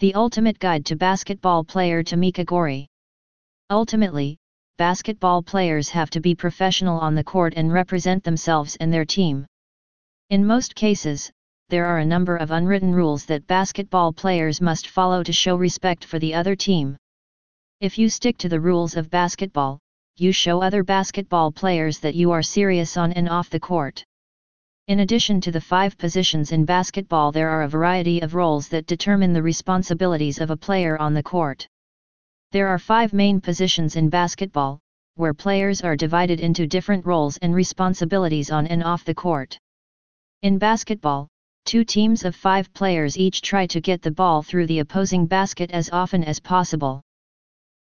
The Ultimate Guide to Basketball Player Tamica Goree. Ultimately, basketball players have to be professional on the court and represent themselves and their team. In most cases, there are a number of unwritten rules that basketball players must follow to show respect for the other team. If you stick to the rules of basketball, you show other basketball players that you are serious on and off the court. In addition to the five positions in basketball, there are a variety of roles that determine the responsibilities of a player on the court. There are five main positions in basketball, where players are divided into different roles and responsibilities on and off the court. In basketball, two teams of five players each try to get the ball through the opposing basket as often as possible.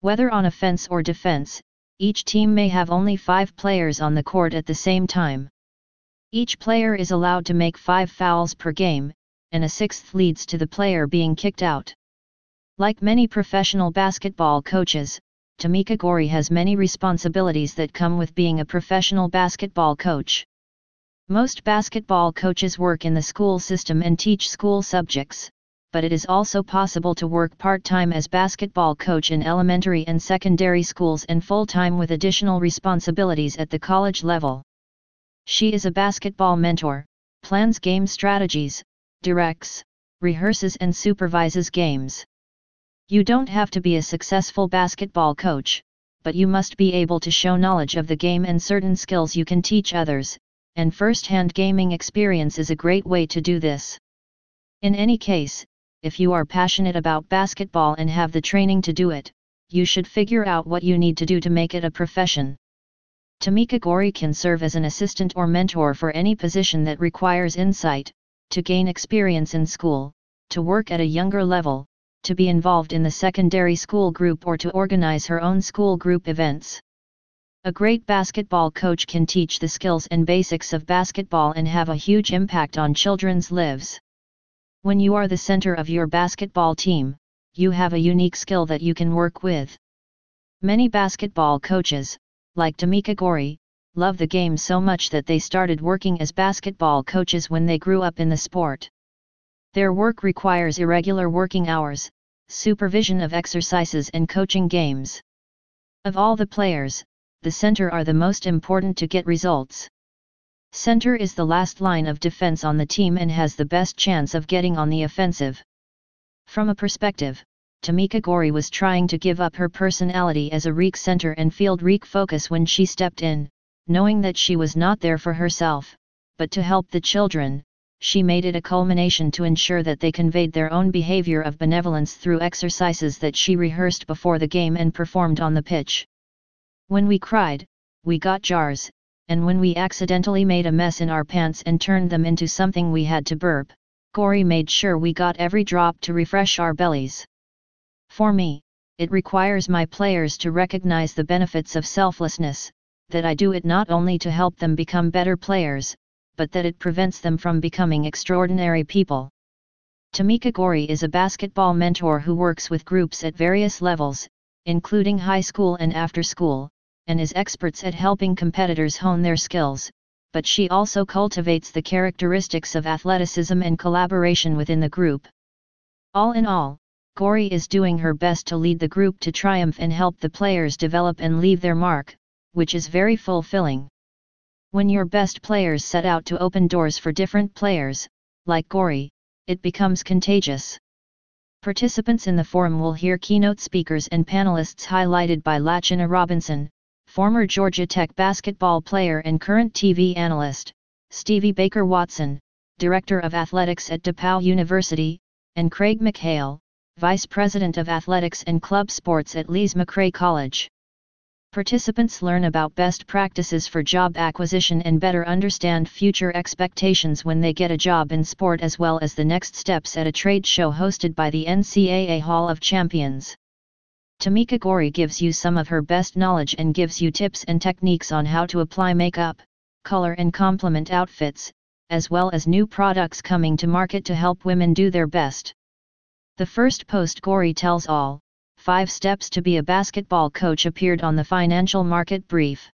Whether on offense or defense, each team may have only five players on the court at the same time. Each player is allowed to make five fouls per game, and a sixth leads to the player being kicked out. Like many professional basketball coaches, Tamica Goree has many responsibilities that come with being a professional basketball coach. Most basketball coaches work in the school system and teach school subjects, but it is also possible to work part-time as basketball coach in elementary and secondary schools and full-time with additional responsibilities at the college level. She is a basketball mentor, plans game strategies, directs, rehearses and supervises games. You don't have to be a successful basketball coach, but you must be able to show knowledge of the game and certain skills you can teach others, and first-hand gaming experience is a great way to do this. In any case, if you are passionate about basketball and have the training to do it, you should figure out what you need to do to make it a profession. Tamica Goree can serve as an assistant or mentor for any position that requires insight, to gain experience in school, to work at a younger level, to be involved in the secondary school group or to organize her own school group events. A great basketball coach can teach the skills and basics of basketball and have a huge impact on children's lives. When you are the center of your basketball team, you have a unique skill that you can work with. Many basketball coaches, like Tamica Goree, love the game so much that they started working as basketball coaches when they grew up in the sport. Their work requires irregular working hours, supervision of exercises and coaching games. Of all the players, the center are the most important to get results. Center is the last line of defense on the team and has the best chance of getting on the offensive. From a perspective, Tamica Goree was trying to give up her personality as a Reek center and field Reek focus when she stepped in, knowing that she was not there for herself, but to help the children, she made it a culmination to ensure that they conveyed their own behavior of benevolence through exercises that she rehearsed before the game and performed on the pitch. When we cried, we got jars, and when we accidentally made a mess in our pants and turned them into something we had to burp, Goree made sure we got every drop to refresh our bellies. For me, it requires my players to recognize the benefits of selflessness, that I do it not only to help them become better players, but that it prevents them from becoming extraordinary people. Tamica Goree is a basketball mentor who works with groups at various levels, including high school and after school, and is experts at helping competitors hone their skills, but she also cultivates the characteristics of athleticism and collaboration within the group. All in all, Goree is doing her best to lead the group to triumph and help the players develop and leave their mark, which is very fulfilling. When your best players set out to open doors for different players, like Goree, it becomes contagious. Participants in the forum will hear keynote speakers and panelists highlighted by Lachina Robinson, former Georgia Tech basketball player and current TV analyst, Stevie Baker Watson, Director of Athletics at DePauw University, and Craig McHale, Vice President of Athletics and Club Sports at Lees-McRae College. Participants learn about best practices for job acquisition and better understand future expectations when they get a job in sport as well as the next steps at a trade show hosted by the NCAA Hall of Champions. Tamica Goree gives you some of her best knowledge and gives you tips and techniques on how to apply makeup, color and complement outfits, as well as new products coming to market to help women do their best. The first post Goree tells all, 5 Steps to be a Basketball Coach appeared on the Financial Market Brief.